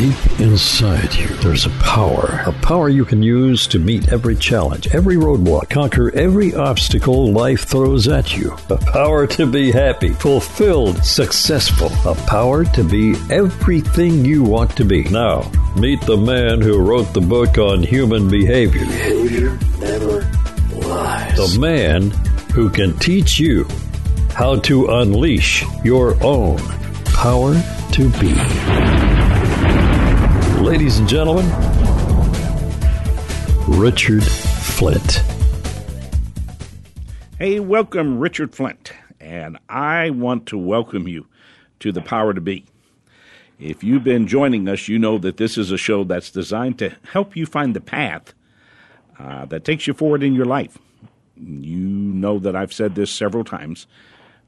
Deep inside you, there's a power. A power you can use to meet every challenge, every roadblock, conquer every obstacle life throws at you. A power to be happy, fulfilled, successful. A power to be everything you want to be. Now, meet the man who wrote the book on human behavior. Behavior never lies. The man who can teach you how to unleash your own power to be. Ladies and gentlemen, Richard Flint. Hey, welcome, Richard Flint, and I want to welcome you to the Power to Be. If you've been joining us, you know that this is a show that's designed to help you find the path uh, that takes you forward in your life. You know that I've said this several times.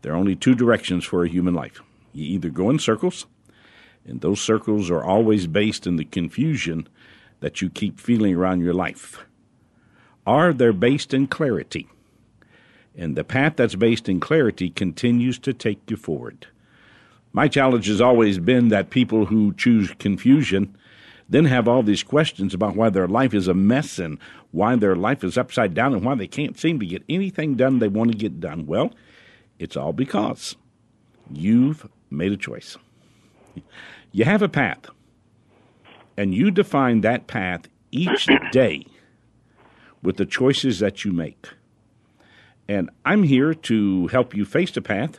There are only two directions for a human life you either go in circles and those circles are always based in the confusion that you keep feeling around your life. Or they're based in clarity. And the path that's based in clarity continues to take you forward. My challenge has always been that people who choose confusion then have all these questions about why their life is a mess and why their life is upside down and why they can't seem to get anything done they want to get done. Well, it's all because you've made a choice. You have a path, and you define that path each day with the choices that you make. And I'm here to help you face the path,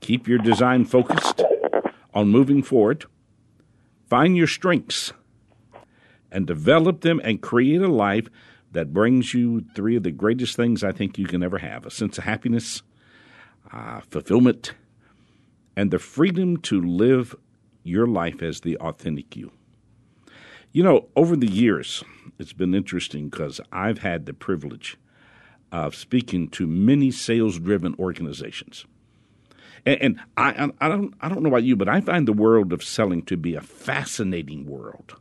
keep your design focused on moving forward, find your strengths, and develop them and create a life that brings you three of the greatest things I think you can ever have a sense of happiness, uh, fulfillment, and the freedom to live your life as the authentic you. You know, over the years, it's been interesting because I've had the privilege of speaking to many sales driven organizations. And, and I, I, don't, I don't know about you, but I find the world of selling to be a fascinating world.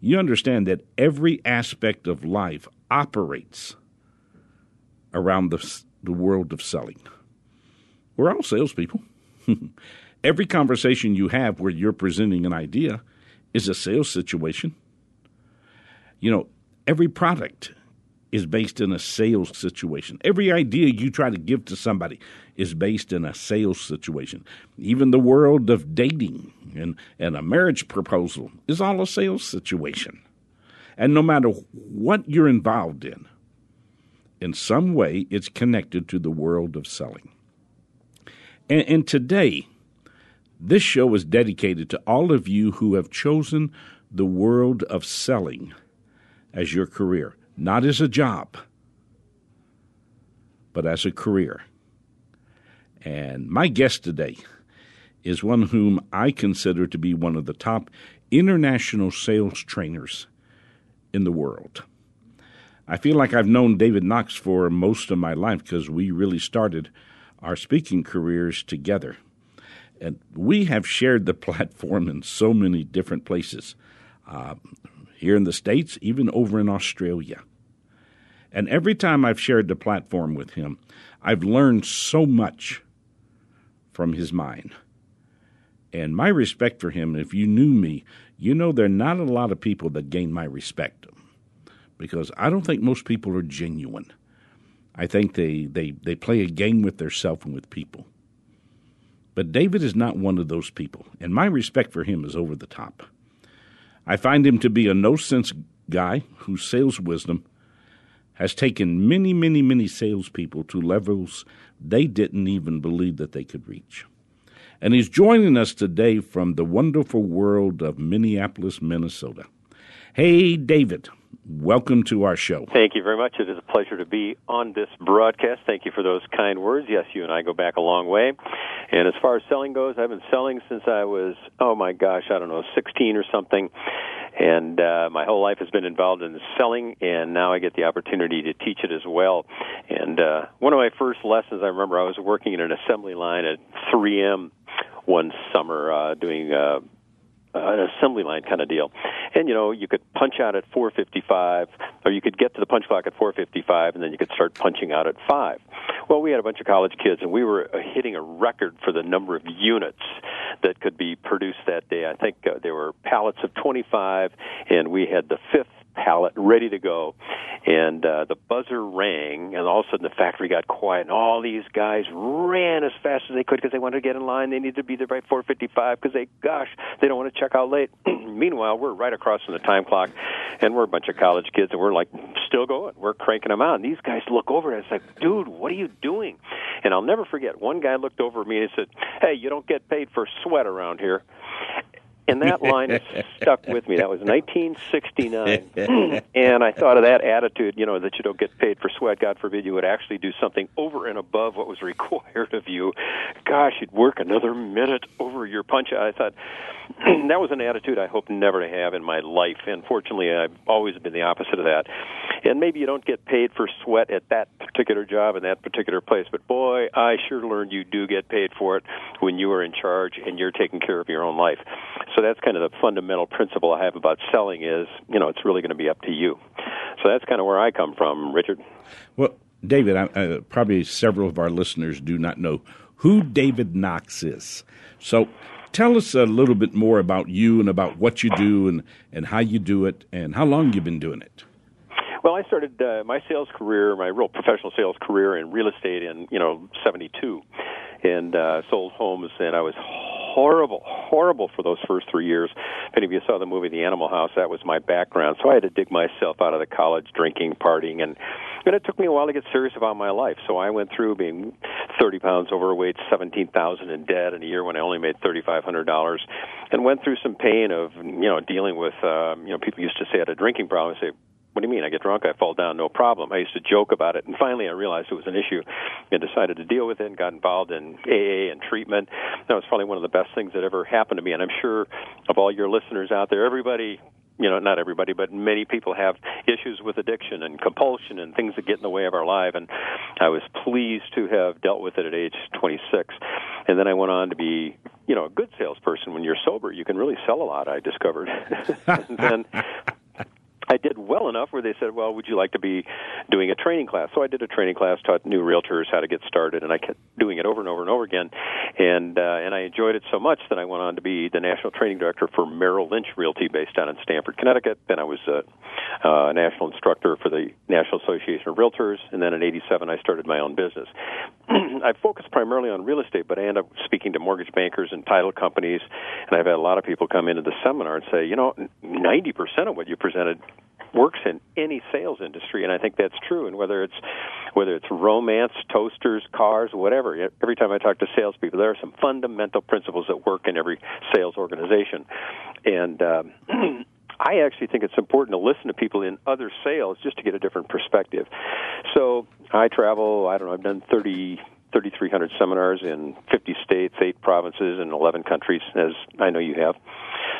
You understand that every aspect of life operates around the, the world of selling. We're all salespeople. Every conversation you have where you're presenting an idea is a sales situation. You know, every product is based in a sales situation. Every idea you try to give to somebody is based in a sales situation. Even the world of dating and, and a marriage proposal is all a sales situation. And no matter what you're involved in, in some way it's connected to the world of selling. And, and today, this show is dedicated to all of you who have chosen the world of selling as your career, not as a job, but as a career. And my guest today is one whom I consider to be one of the top international sales trainers in the world. I feel like I've known David Knox for most of my life because we really started our speaking careers together. And we have shared the platform in so many different places uh, here in the States, even over in Australia. And every time I've shared the platform with him, I've learned so much from his mind. And my respect for him, if you knew me, you know there are not a lot of people that gain my respect because I don't think most people are genuine. I think they, they, they play a game with themselves and with people. But David is not one of those people, and my respect for him is over the top. I find him to be a no sense guy whose sales wisdom has taken many, many, many salespeople to levels they didn't even believe that they could reach. And he's joining us today from the wonderful world of Minneapolis, Minnesota. Hey, David, welcome to our show. Thank you very much. It is a pleasure to be on this broadcast. Thank you for those kind words. Yes, you and I go back a long way. And as far as selling goes, I've been selling since I was, oh my gosh, I don't know, 16 or something. And uh, my whole life has been involved in selling, and now I get the opportunity to teach it as well. And uh, one of my first lessons, I remember I was working in an assembly line at 3M one summer uh, doing uh, an assembly line kind of deal. And you know, you could punch out at 4:55, or you could get to the punch clock at 4:55, and then you could start punching out at five. Well, we had a bunch of college kids, and we were uh, hitting a record for the number of units that could be produced that day. I think uh, there were pallets of 25, and we had the fifth pallet ready to go. And uh, the buzzer rang, and all of a sudden the factory got quiet, and all these guys ran as fast as they could because they wanted to get in line. They needed to be there by 4:55 because they, gosh, they don't want to check out late. Meanwhile, we're right across from the time clock, and we're a bunch of college kids, and we're like still going. We're cranking them out, and these guys look over and it's like, dude, what are you doing? And I'll never forget. One guy looked over at me and he said, "Hey, you don't get paid for sweat around here." And that line has stuck with me. That was 1969, and I thought of that attitude. You know that you don't get paid for sweat. God forbid you would actually do something over and above what was required of you. Gosh, you'd work another minute over your punch. I thought that was an attitude I hope never to have in my life. And fortunately, I've always been the opposite of that. And maybe you don't get paid for sweat at that particular job in that particular place, but boy, I sure learned you do get paid for it when you are in charge and you're taking care of your own life. So that's kind of the fundamental principle I have about selling is, you know, it's really going to be up to you. So that's kind of where I come from, Richard. Well, David, I, uh, probably several of our listeners do not know who David Knox is. So tell us a little bit more about you and about what you do and, and how you do it and how long you've been doing it. Well, I started uh, my sales career, my real professional sales career in real estate in you know '72, and uh, sold homes, and I was horrible, horrible for those first three years. If any of you saw the movie The Animal House, that was my background. So I had to dig myself out of the college drinking, partying, and and it took me a while to get serious about my life. So I went through being 30 pounds overweight, 17,000 in debt in a year when I only made $3,500, and went through some pain of you know dealing with uh, you know people used to say I had a drinking problem. I say what do you mean? I get drunk, I fall down, no problem. I used to joke about it, and finally I realized it was an issue and decided to deal with it and got involved in AA and treatment. That was probably one of the best things that ever happened to me, and I'm sure of all your listeners out there, everybody you know, not everybody, but many people have issues with addiction and compulsion and things that get in the way of our life. And I was pleased to have dealt with it at age 26. And then I went on to be, you know, a good salesperson. When you're sober, you can really sell a lot. I discovered. and then I did well enough where they said, "Well, would you like to be doing a training class?" So I did a training class, taught new realtors how to get started, and I kept doing it over and over and over again, and uh, and I enjoyed it so much that I went on to be the national training director for Merrill Lynch Realty, based down in Stamford, Connecticut. Then I was a, uh, a national instructor for the National Association of Realtors, and then in '87 I started my own business. I focus primarily on real estate, but I end up speaking to mortgage bankers and title companies, and I've had a lot of people come into the seminar and say, you know, 90% of what you presented works in any sales industry, and I think that's true. And whether it's whether it's romance, toasters, cars, whatever, every time I talk to salespeople, there are some fundamental principles that work in every sales organization. And um, I actually think it's important to listen to people in other sales just to get a different perspective. So I travel. I don't know. I've done thirty. 3,300 seminars in 50 states, 8 provinces, and 11 countries, as I know you have.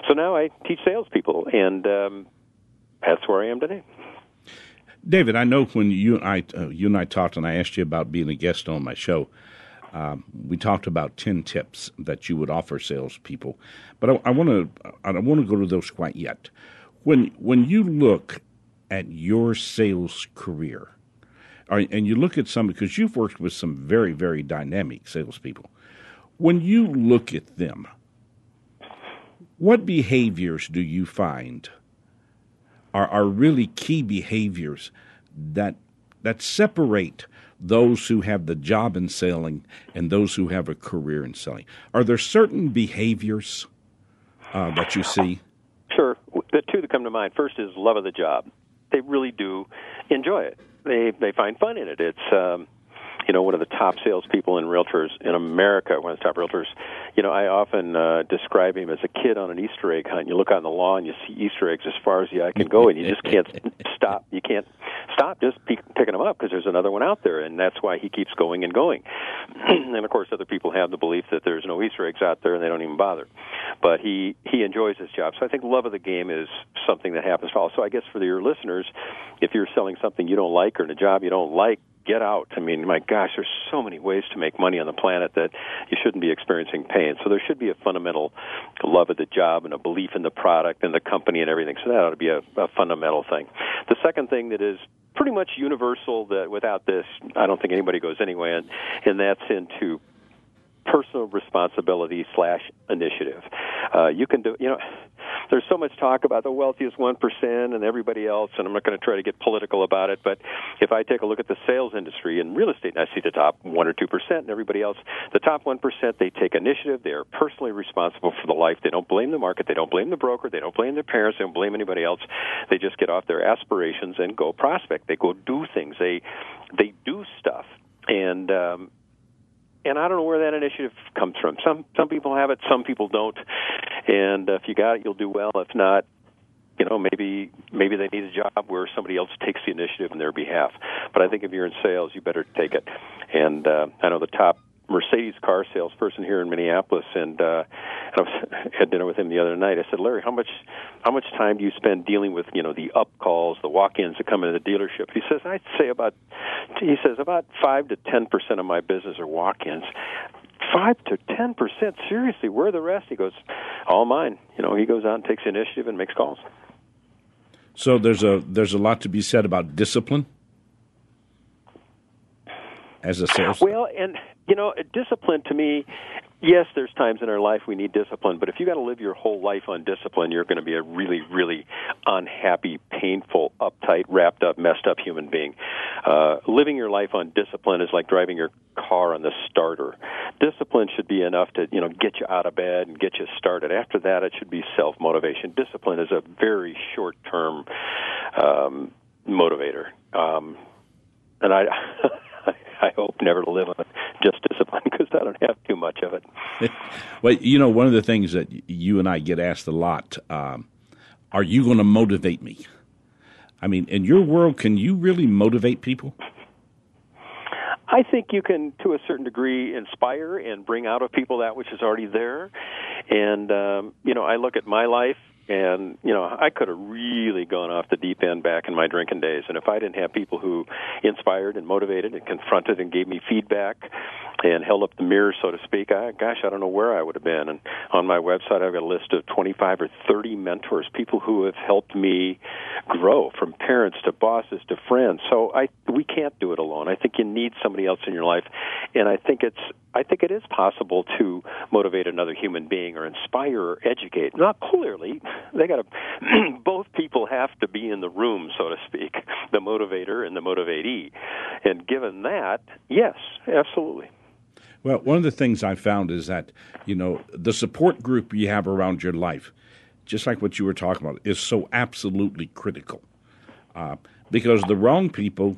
So now I teach salespeople, and um, that's where I am today. David, I know when you and I uh, you and I talked, and I asked you about being a guest on my show. Um, we talked about ten tips that you would offer salespeople, but I, want to I want to go to those quite yet. When when you look at your sales career, and you look at some because you've worked with some very very dynamic salespeople, when you look at them, what behaviors do you find are, are really key behaviors that that separate those who have the job in selling and those who have a career in selling. Are there certain behaviors uh, that you see? Sure. The two that come to mind first is love of the job. They really do enjoy it. They they find fun in it. It's um, you know, one of the top salespeople in realtors in America, one of the top realtors. You know, I often uh, describe him as a kid on an Easter egg hunt. You look on the lawn, you see Easter eggs as far as the eye can go, and you just can't stop. You can't stop just pe- picking them up because there's another one out there, and that's why he keeps going and going. and of course, other people have the belief that there's no Easter eggs out there, and they don't even bother. But he he enjoys his job, so I think love of the game is something that happens. Also, I guess for your listeners, if you're selling something you don't like or in a job you don't like, get out. I mean, my gosh, there's so many ways to make money on the planet that you shouldn't be experiencing pain. So there should be a fundamental love of the job and a belief in the product and the company and everything. So that ought to be a, a fundamental thing. The second thing that is pretty much universal that without this, I don't think anybody goes anywhere, and, and that's into personal responsibility slash initiative. Uh, you can do, you know, there's so much talk about the wealthiest one percent and everybody else, and I'm not going to try to get political about it. But if I take a look at the sales industry in real estate, and I see the top one or two percent, and everybody else, the top one percent, they take initiative. They are personally responsible for the life. They don't blame the market. They don't blame the broker. They don't blame their parents. They don't blame anybody else. They just get off their aspirations and go prospect. They go do things. They they do stuff and um, and I don't know where that initiative comes from. Some some people have it, some people don't. And if you got it, you'll do well. If not, you know, maybe maybe they need a job where somebody else takes the initiative on their behalf. But I think if you're in sales, you better take it. And uh, I know the top Mercedes car salesperson here in Minneapolis, and uh, I was had dinner with him the other night. I said, Larry, how much how much time do you spend dealing with you know the up calls, the walk-ins that come into the dealership? He says, I'd say about he says about five to ten percent of my business are walk-ins. Five to ten percent. Seriously, where are the rest? He goes, all mine. You know, he goes out and takes initiative and makes calls. So there's a there's a lot to be said about discipline as a sales. Well, and you know, discipline to me, yes, there's times in our life we need discipline, but if you got to live your whole life on discipline, you're going to be a really, really unhappy, painful, uptight, wrapped up, messed up human being. Uh, living your life on discipline is like driving your car on the starter. Discipline should be enough to, you know, get you out of bed and get you started. After that, it should be self motivation. Discipline is a very short term um, motivator. Um, and I. I hope never to live on just discipline because I don't have too much of it. well, you know, one of the things that you and I get asked a lot: um, Are you going to motivate me? I mean, in your world, can you really motivate people? I think you can, to a certain degree, inspire and bring out of people that which is already there. And um, you know, I look at my life and you know I could have really gone off the deep end back in my drinking days and if I didn't have people who inspired and motivated and confronted and gave me feedback and held up the mirror so to speak I gosh I don't know where I would have been and on my website I've got a list of 25 or 30 mentors people who have helped me grow from parents to bosses to friends so I we can't do it alone I think you need somebody else in your life and I think it's I think it is possible to motivate another human being or inspire or educate. Not clearly. They got to both people have to be in the room, so to speak, the motivator and the motivatee. And given that, yes, absolutely. Well, one of the things I found is that, you know, the support group you have around your life, just like what you were talking about, is so absolutely critical. Uh, because the wrong people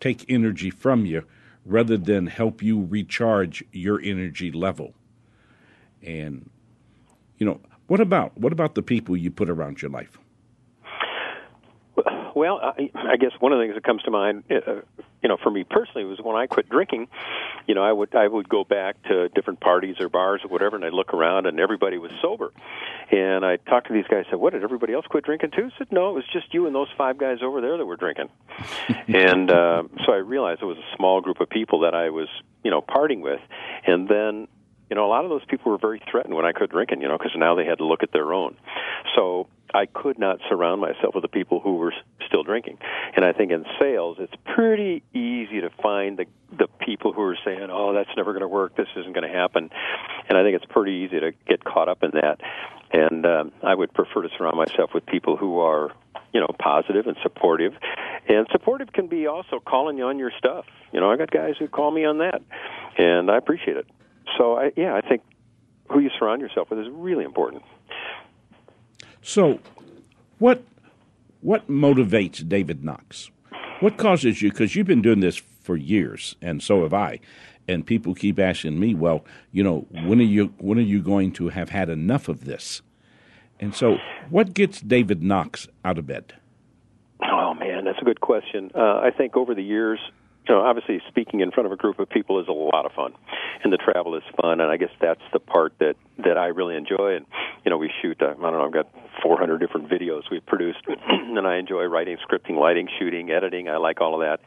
take energy from you rather than help you recharge your energy level. And you know, what about what about the people you put around your life? Well, I, I guess one of the things that comes to mind, uh, you know, for me personally, was when I quit drinking. You know, I would I would go back to different parties or bars or whatever, and I'd look around, and everybody was sober. And I talked to these guys. And said, "What did everybody else quit drinking too?" I said, "No, it was just you and those five guys over there that were drinking." and uh, so I realized it was a small group of people that I was, you know, parting with. And then you know, a lot of those people were very threatened when I quit drinking, you know, because now they had to look at their own. So I could not surround myself with the people who were still drinking. And I think in sales, it's pretty easy to find the the people who are saying, "Oh, that's never going to work. This isn't going to happen." And I think it's pretty easy to get caught up in that. And um, I would prefer to surround myself with people who are, you know, positive and supportive. And supportive can be also calling you on your stuff. You know, I got guys who call me on that, and I appreciate it. So, I, yeah, I think who you surround yourself with is really important. So, what what motivates David Knox? What causes you? Because you've been doing this for years, and so have I. And people keep asking me, "Well, you know, when are you when are you going to have had enough of this?" And so, what gets David Knox out of bed? Oh man that's a good question. Uh, I think over the years, know, obviously speaking in front of a group of people is a lot of fun, and the travel is fun, and I guess that's the part that that I really enjoy. And you know, we shoot. Uh, I don't know. I've got 400 different videos we've produced, and I enjoy writing, scripting, lighting, shooting, editing. I like all of that.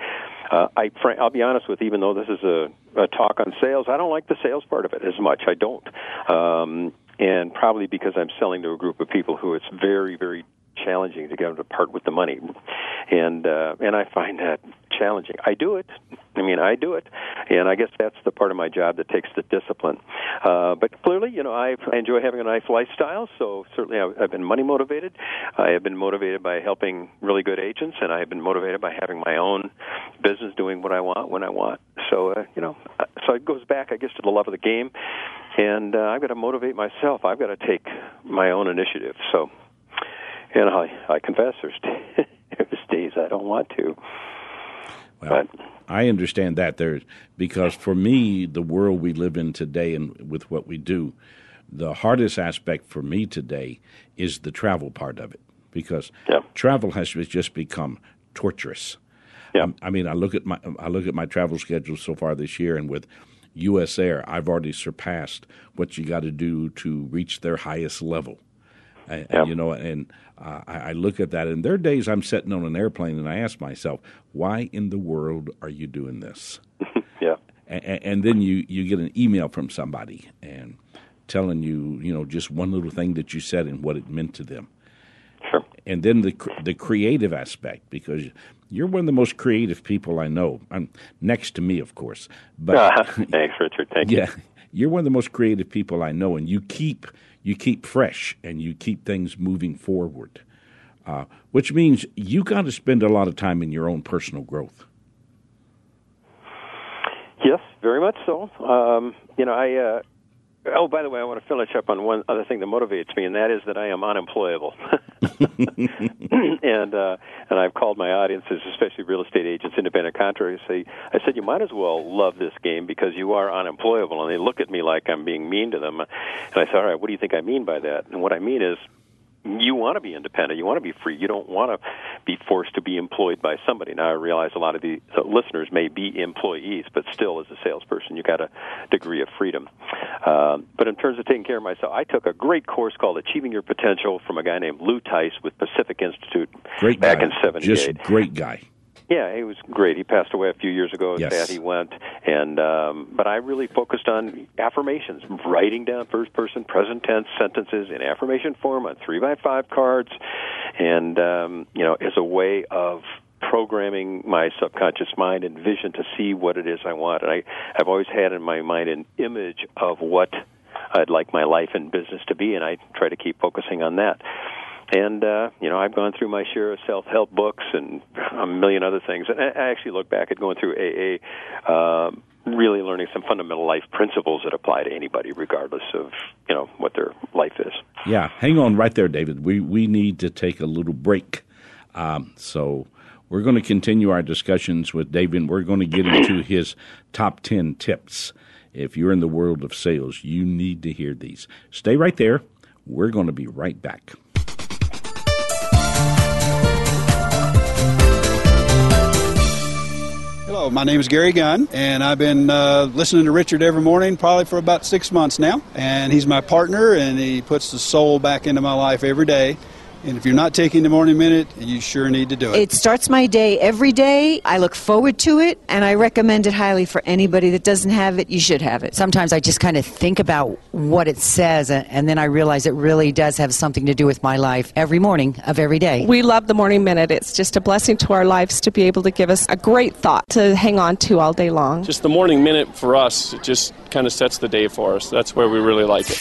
Uh, I, I'll be honest with, even though this is a, a talk on sales, I don't like the sales part of it as much. I don't. Um, and probably because I'm selling to a group of people who it's very, very challenging to get them to part with the money, and uh, and I find that challenging. I do it. I mean, I do it, and I guess that's the part of my job that takes the discipline. Uh, but clearly, you know, I've, I enjoy having a nice lifestyle, so certainly I've, I've been money motivated. I have been motivated by helping really good agents, and I have been motivated by having my own business, doing what I want when I want. So, uh, you know, uh, so it goes back, I guess, to the love of the game, and uh, I've got to motivate myself. I've got to take my own initiative. So and I, I confess there's, there's days I don't want to. Well, but, I understand that there because for me, the world we live in today and with what we do, the hardest aspect for me today is the travel part of it because yeah. travel has just become torturous. Yeah. Um, I mean, I look at my I look at my travel schedule so far this year, and with U.S. Air, I've already surpassed what you got to do to reach their highest level. Yeah. You know, and uh, I, I, look at that, and there are days I'm sitting on an airplane and I ask myself, why in the world are you doing this? yeah. And, and, then you, you get an email from somebody and telling you, you know, just one little thing that you said and what it meant to them. Sure. And then the the creative aspect because you're one of the most creative people I know. I'm next to me, of course. But uh, thanks, Richard. Thank yeah, you. You're one of the most creative people I know, and you keep you keep fresh and you keep things moving forward, uh, which means you got to spend a lot of time in your own personal growth. Yes, very much so. Um, you know, I. Uh, oh, by the way, I want to finish up on one other thing that motivates me, and that is that I am unemployable. and uh, and I've called my audiences, especially real estate agents, independent contractors, say, I said, you might as well love this game because you are unemployable. And they look at me like I'm being mean to them. And I said, all right, what do you think I mean by that? And what I mean is you want to be independent. You want to be free. You don't want to be forced to be employed by somebody. Now, I realize a lot of the listeners may be employees, but still, as a salesperson, you got a degree of freedom. Um, but in terms of taking care of myself, I took a great course called Achieving Your Potential from a guy named Lou Tice with Pacific Institute great back guy. in '78. Just great guy. Yeah, he was great. He passed away a few years ago. Yes. Sad he went. And um, but I really focused on affirmations, writing down first person present tense sentences in affirmation form on three by five cards, and um, you know, as a way of programming my subconscious mind and vision to see what it is I want. And I, I've always had in my mind an image of what I'd like my life and business to be, and I try to keep focusing on that and uh, you know I've gone through my share of self-help books and a million other things. And I actually look back at going through AA, uh, really learning some fundamental life principles that apply to anybody, regardless of you know what their life is. Yeah, hang on right there, David. We we need to take a little break. Um, so we're going to continue our discussions with David. We're going to get into his top ten tips. If you're in the world of sales, you need to hear these. Stay right there. We're going to be right back. My name is Gary Gunn, and I've been uh, listening to Richard every morning probably for about six months now. And he's my partner, and he puts the soul back into my life every day. And if you're not taking the morning minute, you sure need to do it. It starts my day every day. I look forward to it, and I recommend it highly for anybody that doesn't have it. You should have it. Sometimes I just kind of think about what it says, and then I realize it really does have something to do with my life every morning of every day. We love the morning minute. It's just a blessing to our lives to be able to give us a great thought to hang on to all day long. Just the morning minute for us, it just kind of sets the day for us. That's where we really like it.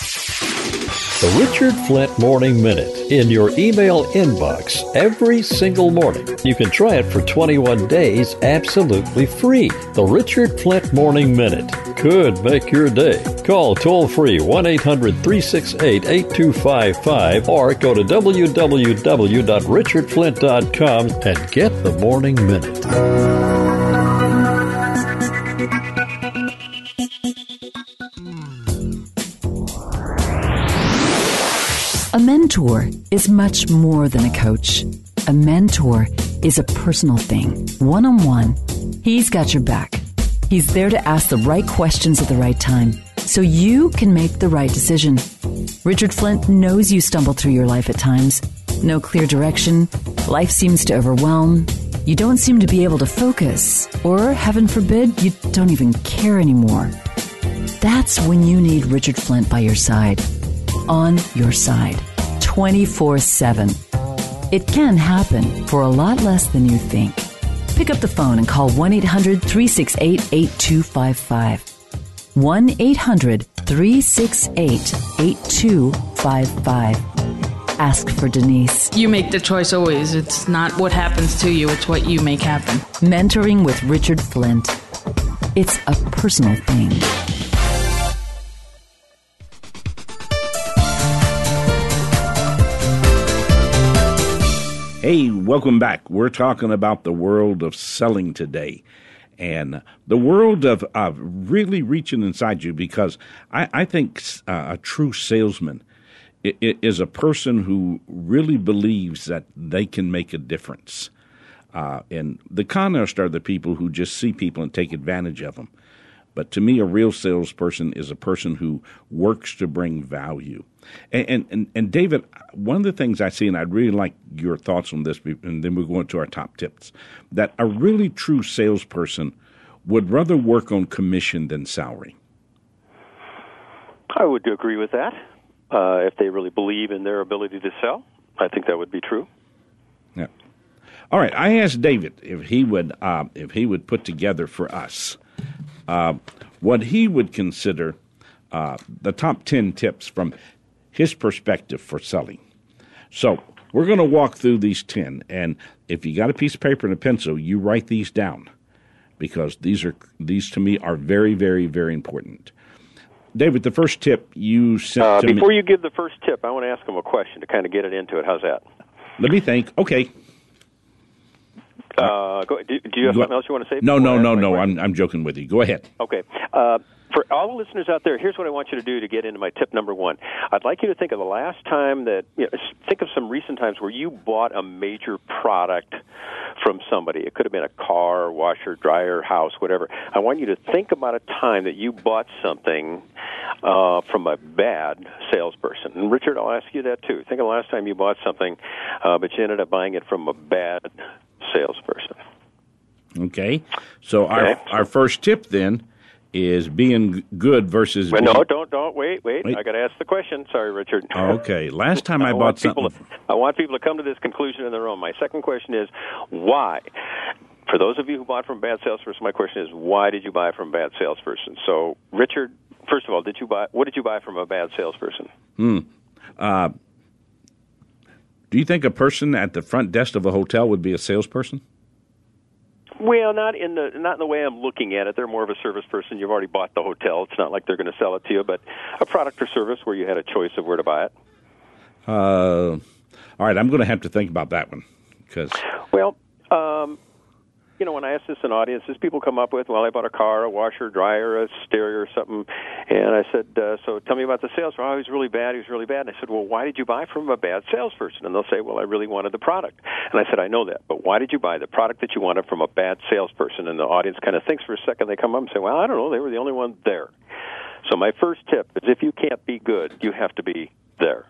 The Richard Flint Morning Minute in your email inbox every single morning. You can try it for 21 days absolutely free. The Richard Flint Morning Minute could make your day. Call toll free 1 800 368 8255 or go to www.richardflint.com and get the Morning Minute. Mentor is much more than a coach. A mentor is a personal thing, one on one. He's got your back. He's there to ask the right questions at the right time so you can make the right decision. Richard Flint knows you stumble through your life at times. No clear direction, life seems to overwhelm, you don't seem to be able to focus, or heaven forbid, you don't even care anymore. That's when you need Richard Flint by your side. On your side. 24 7. It can happen for a lot less than you think. Pick up the phone and call 1 800 368 8255. 1 800 368 8255. Ask for Denise. You make the choice always. It's not what happens to you, it's what you make happen. Mentoring with Richard Flint. It's a personal thing. Hey, welcome back. We're talking about the world of selling today and the world of, of really reaching inside you because I, I think uh, a true salesman is a person who really believes that they can make a difference. Uh, and the con artists are the people who just see people and take advantage of them. But to me, a real salesperson is a person who works to bring value. And, and, and David, one of the things I see, and I'd really like your thoughts on this, and then we'll go into our top tips, that a really true salesperson would rather work on commission than salary. I would agree with that. Uh, if they really believe in their ability to sell, I think that would be true. Yeah. All right. I asked David if he would uh, if he would put together for us uh, what he would consider uh, the top ten tips from his perspective for selling. So we're going to walk through these 10. And if you got a piece of paper and a pencil, you write these down because these are these to me are very, very, very important. David, the first tip you sent uh, before me. you give the first tip, I want to ask him a question to kind of get it into it. How's that? Let me think. Okay. Uh, go, do, do you have Go- something else you want to say? No, no, no, no. I'm I'm joking with you. Go ahead. Okay. Uh, for all the listeners out there, here's what I want you to do to get into my tip number one. I'd like you to think of the last time that, you know, think of some recent times where you bought a major product from somebody. It could have been a car, washer, dryer, house, whatever. I want you to think about a time that you bought something uh, from a bad salesperson. And Richard, I'll ask you that too. Think of the last time you bought something, uh, but you ended up buying it from a bad salesperson. Okay. So our Okay. our first tip then is being good versus. Well, being- no, don't, don't. Wait, wait. Wait. I got to ask the question. Sorry, Richard. Okay. Last time I, want bought something. To, I want people to come to this conclusion in their own. My second question is why. For those of you who bought from bad salesperson, my question is why did you buy from bad salesperson? So, Richard, first of all, did you buy? What did you buy from a bad salesperson? Hmm. Uh, do you think a person at the front desk of a hotel would be a salesperson? Well, not in the not in the way I'm looking at it. They're more of a service person. You've already bought the hotel. It's not like they're going to sell it to you, but a product or service where you had a choice of where to buy it. Uh, all right. I'm going to have to think about that one because Well, um, you know, when I ask this in audiences, people come up with, well, I bought a car, a washer, dryer, a stereo, or something. And I said, uh, so tell me about the sales. Oh, really bad. He was really bad. And I said, well, why did you buy from a bad salesperson? And they'll say, well, I really wanted the product. And I said, I know that, but why did you buy the product that you wanted from a bad salesperson? And the audience kind of thinks for a second. They come up and say, well, I don't know. They were the only one there. So my first tip is if you can't be good, you have to be there.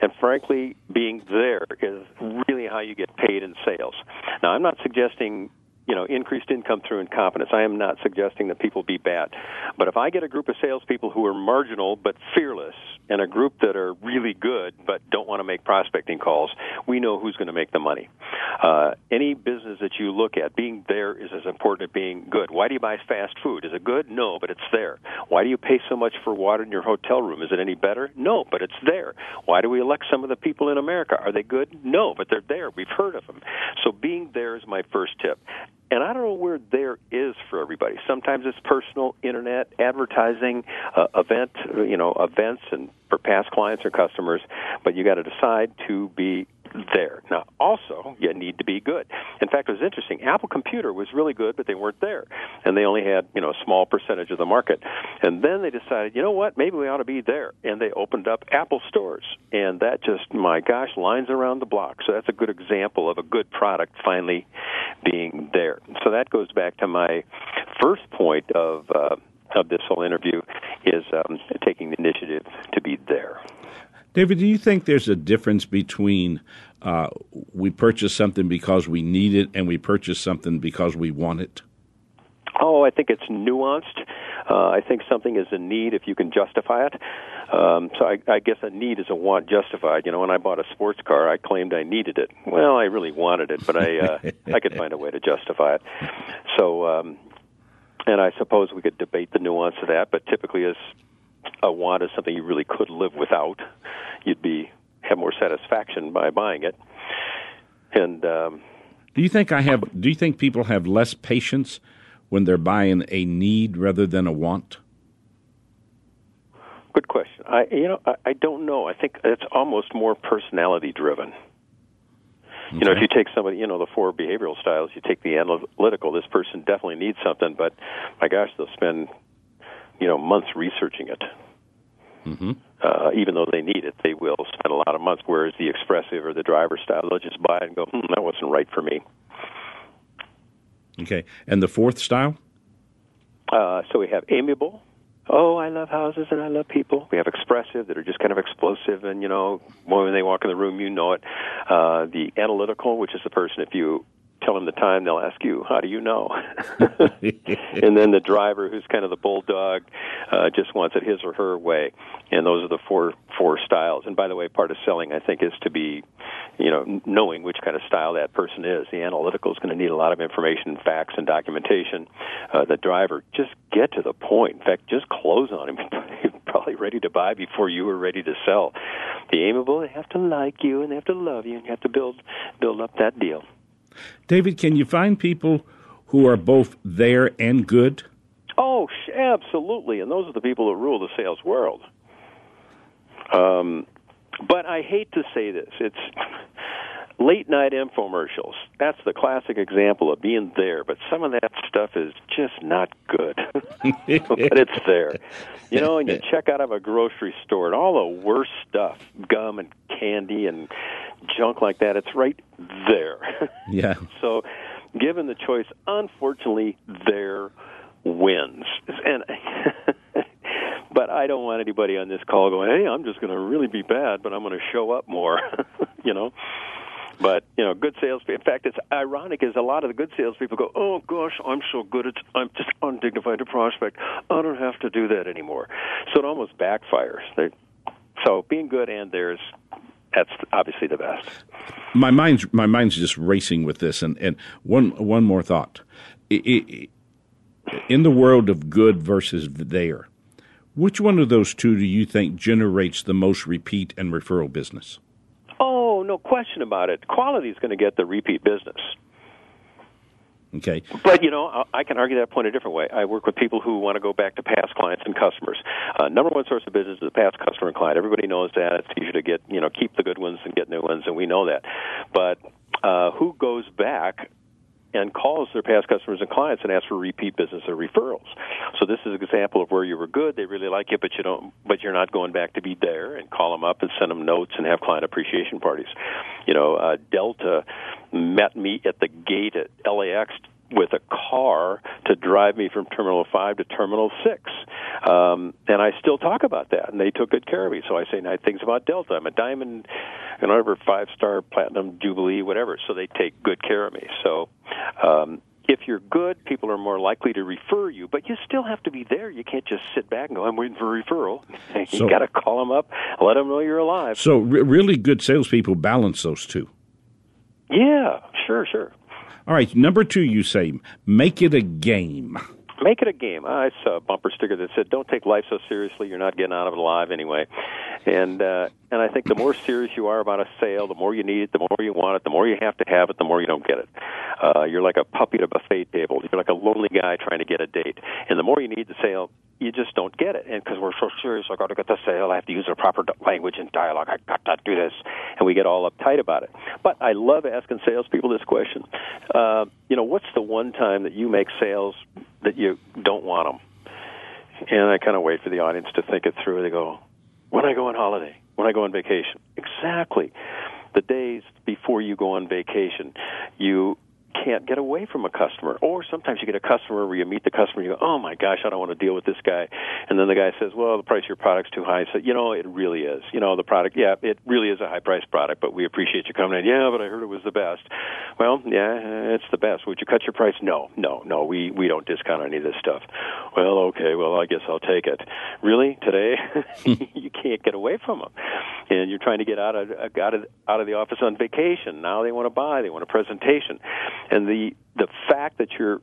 And frankly, being there is really how you get paid in sales. Now, I'm not suggesting you know increased income through incompetence. I am not suggesting that people be bad, but if I get a group of salespeople who are marginal but fearless, and a group that are really good but don't want to make prospecting calls, we know who's going to make the money. Uh, any business that you look at, being there is as important as being good. Why do you buy fast food? Is it good? No, but it's there. Why do you pay so much for water in your hotel room? Is it any better? No, but it's there. Why do we elect some of the people in America? Are they good? No, but they're there. We've heard of them. So being there is my first tip. And I don't know where there is for everybody. Sometimes it's personal, internet, advertising, uh, event, you know, events, and for past clients or customers. But you got to decide to be there. Now, also, you need to be good. In fact, it was interesting. Apple Computer was really good, but they weren't there, and they only had you know a small percentage of the market. And then they decided, you know what, maybe we ought to be there, and they opened up Apple stores, and that just my gosh, lines around the block. So that's a good example of a good product finally being there. So that goes back to my first point of. Uh, of this whole interview is um, taking the initiative to be there. David, do you think there's a difference between uh, we purchase something because we need it and we purchase something because we want it? Oh, I think it's nuanced. Uh, I think something is a need if you can justify it. Um, so I, I guess a need is a want justified. You know, when I bought a sports car, I claimed I needed it. Well, I really wanted it, but I uh, I could find a way to justify it. So, um, and I suppose we could debate the nuance of that. But typically, as a want is something you really could live without, you'd be have more satisfaction by buying it. And um, do you think I have? Do you think people have less patience when they're buying a need rather than a want? Good question. I you know I, I don't know. I think it's almost more personality driven. Okay. You know, if you take somebody, you know, the four behavioral styles, you take the analytical. This person definitely needs something, but my gosh, they'll spend you know months researching it. Mm-hmm. Uh, even though they need it, they will spend a lot of months. Whereas the expressive or the driver style, they'll just buy it and go, hmm, "That wasn't right for me." Okay, and the fourth style? Uh, so we have amiable. Oh, I love houses and I love people. We have expressive that are just kind of explosive, and you know, when they walk in the room, you know it. Uh, the analytical, which is the person if you tell them the time, they'll ask you, "How do you know?" and then the driver, who's kind of the bulldog, uh, just wants it his or her way. And those are the four four styles. And by the way, part of selling, I think, is to be, you know, knowing which kind of style that person is. The analytical is going to need a lot of information, facts, and documentation. Uh, the driver, just get to the point. In fact, just close on him. probably ready to buy before you were ready to sell. The amiable, they have to like you and they have to love you, and you have to build build up that deal. David, can you find people who are both there and good? Oh, absolutely. And those are the people that rule the sales world. Um, but I hate to say this. It's late night infomercials. That's the classic example of being there, but some of that stuff is just not good. but it's there. You know, and you check out of a grocery store and all the worst stuff, gum and candy and junk like that, it's right there. Yeah. so, given the choice, unfortunately, there wins. And but I don't want anybody on this call going, "Hey, I'm just going to really be bad, but I'm going to show up more." you know. But you know, good salespeople. In fact, it's ironic is a lot of the good salespeople go, "Oh gosh, I'm so good at I'm just undignified to prospect. I don't have to do that anymore." So it almost backfires. They, so being good and there's that's obviously the best. My mind's my mind's just racing with this, and and one one more thought. In the world of good versus there, which one of those two do you think generates the most repeat and referral business? No question about it. Quality is going to get the repeat business. Okay. But you know, I can argue that point a different way. I work with people who want to go back to past clients and customers. Uh, number one source of business is the past customer and client. Everybody knows that. It's easier to get, you know, keep the good ones and get new ones, and we know that. But uh, who goes back and calls their past customers and clients and asks for repeat business or referrals. So this is an example of where you were good, they really like you, but you don't, but you're not going back to be there and call them up and send them notes and have client appreciation parties. You know, uh, Delta met me at the gate at LAX with a car to drive me from Terminal 5 to Terminal 6. Um, and I still talk about that, and they took good care of me. So I say nice things about Delta. I'm a diamond, and whatever, five star, platinum, jubilee, whatever. So they take good care of me. So um, if you're good, people are more likely to refer you, but you still have to be there. You can't just sit back and go, I'm waiting for a referral. you so, got to call them up, let them know you're alive. So, re- really good salespeople balance those two. Yeah, sure, sure. All right, number two, you say, make it a game. Make it a game. I saw a bumper sticker that said, "Don't take life so seriously. You're not getting out of it alive anyway." And uh, and I think the more serious you are about a sale, the more you need it, the more you want it, the more you have to have it, the more you don't get it. Uh, you're like a puppy at a buffet table. You're like a lonely guy trying to get a date, and the more you need the sale, you just don't get it. And because we're so serious. I got to get the sale. I have to use the proper language and dialogue. I got to do this, and we get all uptight about it. But I love asking salespeople this question. Uh, you know, what's the one time that you make sales that you don't want them? And I kind of wait for the audience to think it through. They go, when I go on holiday, when I go on vacation. Exactly. The days before you go on vacation, you can't get away from a customer. Or sometimes you get a customer where you meet the customer and you go, oh my gosh, I don't want to deal with this guy. And then the guy says, well, the price of your product's too high. So, you know, it really is. You know, the product, yeah, it really is a high priced product, but we appreciate you coming in. Yeah, but I heard it was the best. Well, yeah, it's the best. Would you cut your price? No, no, no. We, we don't discount any of this stuff. Well, okay, well, I guess I'll take it. Really? Today? you can't get away from them. And you're trying to get out of, uh, out of, out of the office on vacation. Now they want to buy, they want a presentation and the the fact that you're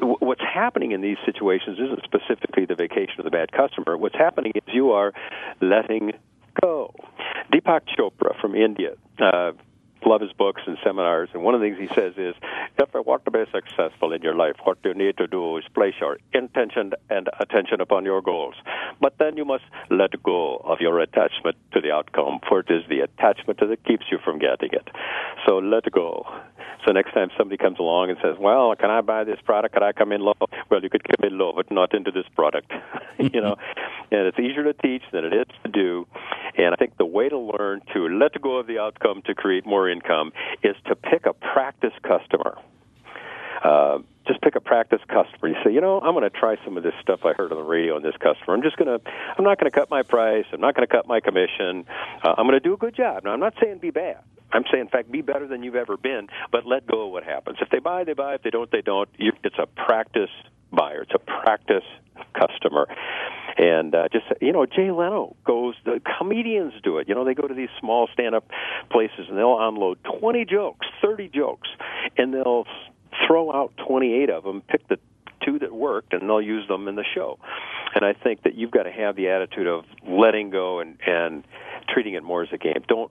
what's happening in these situations isn't specifically the vacation of the bad customer. What's happening is you are letting go. Deepak Chopra from India. Uh, love his books and seminars, and one of the things he says is, if you want to be successful in your life, what you need to do is place your intention and attention upon your goals. But then you must let go of your attachment to the outcome, for it is the attachment that keeps you from getting it. So let go. So next time somebody comes along and says, "Well, can I buy this product? Can I come in low?" Well, you could come in low, but not into this product. you know, mm-hmm. and it's easier to teach than it is to do. And I think the way to learn to let go of the outcome to create more income is to pick a practice customer. Uh, just pick a practice customer. You say, you know, I'm going to try some of this stuff I heard on the radio on this customer. I'm just going to, I'm not going to cut my price. I'm not going to cut my commission. Uh, I'm going to do a good job. Now, I'm not saying be bad. I'm saying, in fact, be better than you've ever been, but let go of what happens. If they buy, they buy. If they don't, they don't. It's a practice buyer. It's a practice customer. And uh, just you know, Jay Leno goes. The comedians do it. You know, they go to these small stand-up places and they'll unload 20 jokes, 30 jokes, and they'll throw out 28 of them, pick the two that worked, and they'll use them in the show. And I think that you've got to have the attitude of letting go and and treating it more as a game. Don't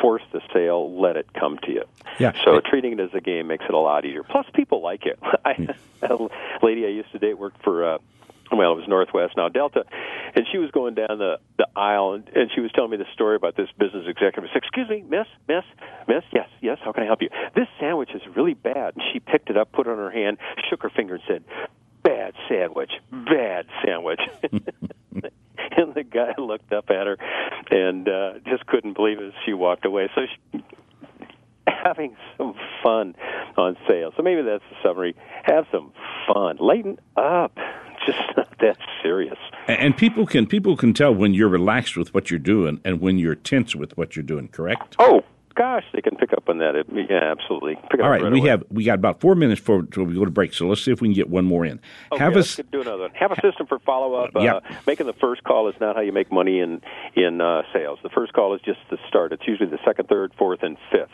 force the sale, let it come to you. Yeah. So treating it as a game makes it a lot easier. Plus, people like it. I, a lady I used to date worked for. Uh, well, it was Northwest, now Delta, and she was going down the the aisle, and, and she was telling me the story about this business executive. Said, "Excuse me, Miss, Miss, Miss, yes, yes, how can I help you? This sandwich is really bad." And she picked it up, put it on her hand, shook her finger, and said, "Bad sandwich, bad sandwich." and the guy looked up at her and uh, just couldn't believe it as she walked away. So she, having some fun on sale. So maybe that's the summary. Have some fun. Lighten up. Just not that serious. And people can people can tell when you're relaxed with what you're doing and when you're tense with what you're doing. Correct? Oh, gosh, they can pick up on that. It, yeah, absolutely. Pick All right, right we away. have we got about four minutes before, we go to break. So let's see if we can get one more in. Okay, have let's us do another one. Have a system for follow up. Yeah. Uh, making the first call is not how you make money in in uh, sales. The first call is just the start. It's usually the second, third, fourth, and fifth.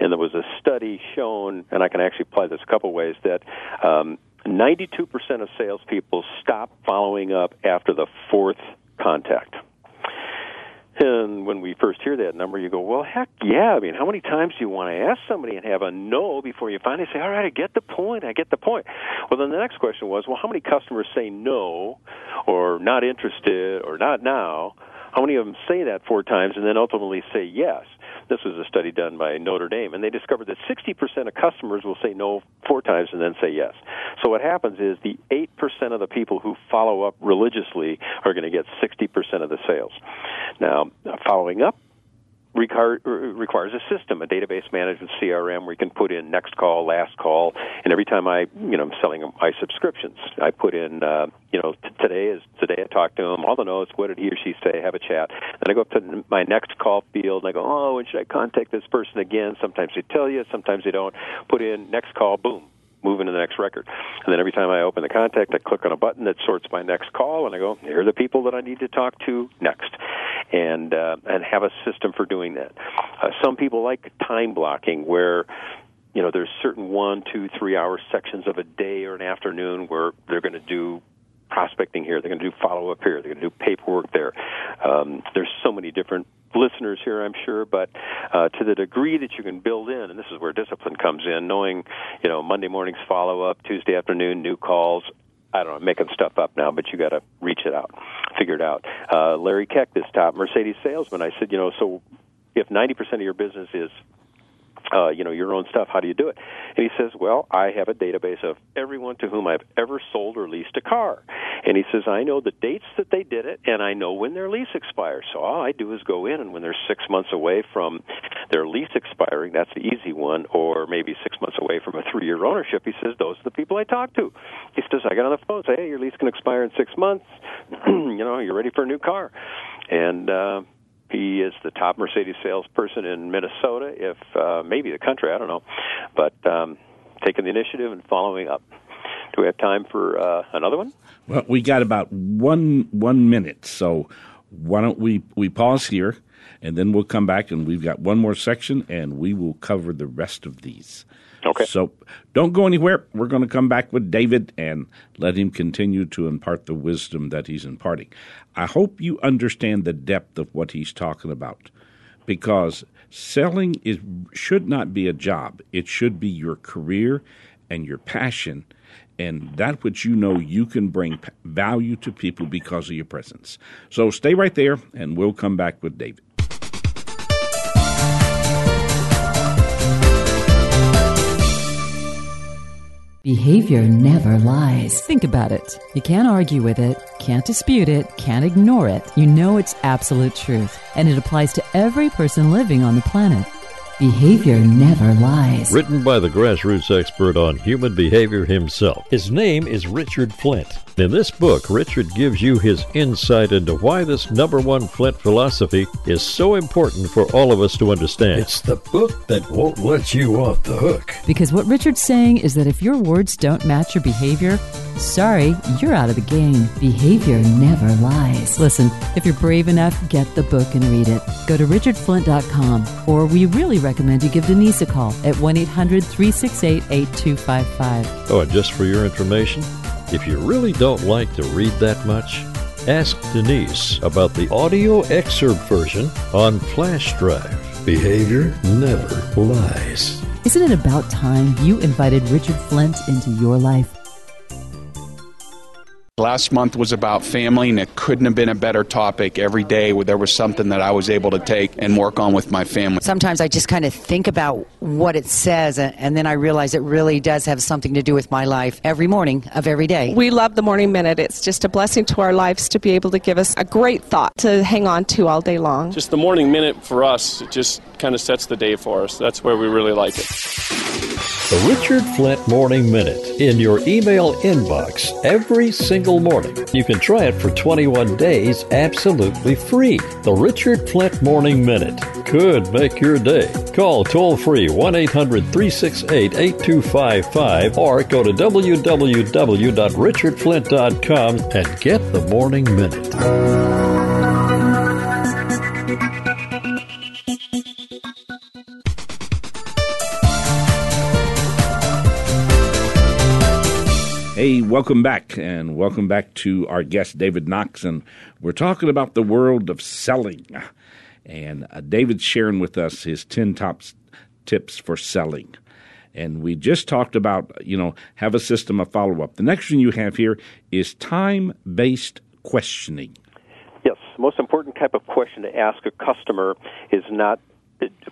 And there was a study shown, and I can actually apply this a couple ways that. Um, 92% of salespeople stop following up after the fourth contact. And when we first hear that number, you go, well, heck yeah. I mean, how many times do you want to ask somebody and have a no before you finally say, all right, I get the point, I get the point? Well, then the next question was, well, how many customers say no or not interested or not now? How many of them say that four times and then ultimately say yes? This was a study done by Notre Dame, and they discovered that 60% of customers will say no four times and then say yes. So what happens is the 8% of the people who follow up religiously are going to get 60% of the sales. Now, following up require, requires a system, a database management CRM where you can put in next call, last call, and every time I, you know, I'm selling my subscriptions, I put in, uh, you know, t- today is today. I talked to him, all the notes. What did he or she say? Have a chat. Then I go up to my next call field and I go, oh, when should I contact this person again? Sometimes they tell you, sometimes they don't. Put in next call, boom, move into the next record. And then every time I open the contact, I click on a button that sorts my next call, and I go, here are the people that I need to talk to next, and uh, and have a system for doing that. Uh, some people like time blocking, where you know there's certain one, two, three hour sections of a day or an afternoon where they're going to do prospecting here, they're going to do follow up here, they're going to do paperwork there. Um, there's so many different listeners here, I'm sure, but uh, to the degree that you can build in, and this is where discipline comes in, knowing, you know, Monday morning's follow up, Tuesday afternoon, new calls. I don't know, making stuff up now, but you got to reach it out, figure it out. Uh, Larry Keck, this top Mercedes salesman, I said, you know, so if 90% of your business is uh, you know your own stuff. How do you do it? And he says, well, I have a database of everyone to whom I've ever sold or leased a car. And he says, I know the dates that they did it, and I know when their lease expires. So all I do is go in, and when they're six months away from their lease expiring, that's the easy one, or maybe six months away from a three-year ownership. He says, those are the people I talk to. He says, I get on the phone, say, hey, your lease can expire in six months. you know, you're ready for a new car. And uh, he is the top Mercedes salesperson in Minnesota, if uh, maybe the country, I don't know. But um, taking the initiative and following up. Do we have time for uh, another one? Well, we got about one one minute, so why don't we we pause here, and then we'll come back, and we've got one more section, and we will cover the rest of these. Okay. So don't go anywhere. We're going to come back with David and let him continue to impart the wisdom that he's imparting. I hope you understand the depth of what he's talking about because selling is should not be a job. It should be your career and your passion and that which you know you can bring value to people because of your presence. So stay right there and we'll come back with David. Behavior never lies. Think about it. You can't argue with it, can't dispute it, can't ignore it. You know it's absolute truth, and it applies to every person living on the planet. Behavior never lies. Written by the grassroots expert on human behavior himself. His name is Richard Flint. In this book, Richard gives you his insight into why this number one Flint philosophy is so important for all of us to understand. It's the book that won't let you off the hook. Because what Richard's saying is that if your words don't match your behavior, sorry, you're out of the game. Behavior never lies. Listen, if you're brave enough, get the book and read it. Go to richardflint.com, or we really recommend you give Denise a call at 1 800 368 8255. Oh, and just for your information, if you really don't like to read that much, ask Denise about the audio excerpt version on flash drive. Behavior never lies. Isn't it about time you invited Richard Flint into your life? Last month was about family, and it couldn't have been a better topic. Every day, there was something that I was able to take and work on with my family. Sometimes I just kind of think about what it says, and then I realize it really does have something to do with my life every morning of every day. We love the Morning Minute. It's just a blessing to our lives to be able to give us a great thought to hang on to all day long. Just the morning minute for us, it just kind of sets the day for us. That's where we really like it. The Richard Flint Morning Minute in your email inbox every single morning. You can try it for 21 days absolutely free. The Richard Flint Morning Minute could make your day. Call toll free 1 800 368 8255 or go to www.richardflint.com and get the Morning Minute. Hey, welcome back, and welcome back to our guest, David Knox. And we're talking about the world of selling. And uh, David's sharing with us his 10 top tips for selling. And we just talked about, you know, have a system of follow up. The next one you have here is time based questioning. Yes, most important type of question to ask a customer is not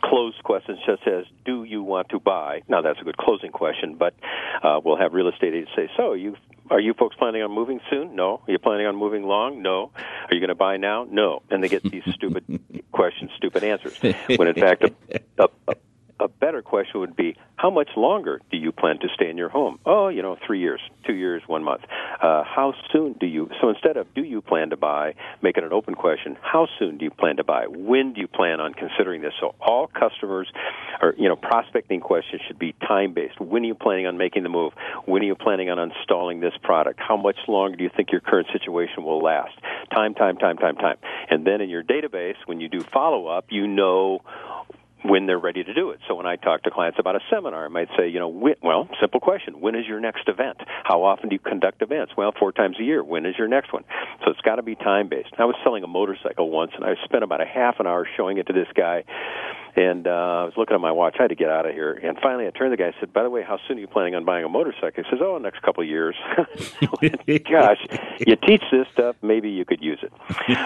closed questions just says, "Do you want to buy?" Now that's a good closing question, but uh, we'll have real estate agents say, "So you are you folks planning on moving soon? No. Are you planning on moving long? No. Are you going to buy now? No." And they get these stupid questions, stupid answers. When in fact, a, a, a a better question would be how much longer do you plan to stay in your home? Oh, you know, three years, two years, one month. Uh, how soon do you? So instead of do you plan to buy, make it an open question. How soon do you plan to buy? When do you plan on considering this? So all customers, or you know, prospecting questions should be time based. When are you planning on making the move? When are you planning on installing this product? How much longer do you think your current situation will last? Time, time, time, time, time. And then in your database, when you do follow up, you know when they're ready to do it. So when I talk to clients about a seminar, I might say, you know, when, well, simple question: When is your next event? How often do you conduct events? Well, four times a year. When is your next one? So it's got to be time based. I was selling a motorcycle once, and I spent about a half an hour showing it to this guy. And uh, I was looking at my watch. I had to get out of here. And finally, I turned to the guy and said, "By the way, how soon are you planning on buying a motorcycle?" He says, "Oh, next couple of years." Gosh, you teach this stuff, maybe you could use it.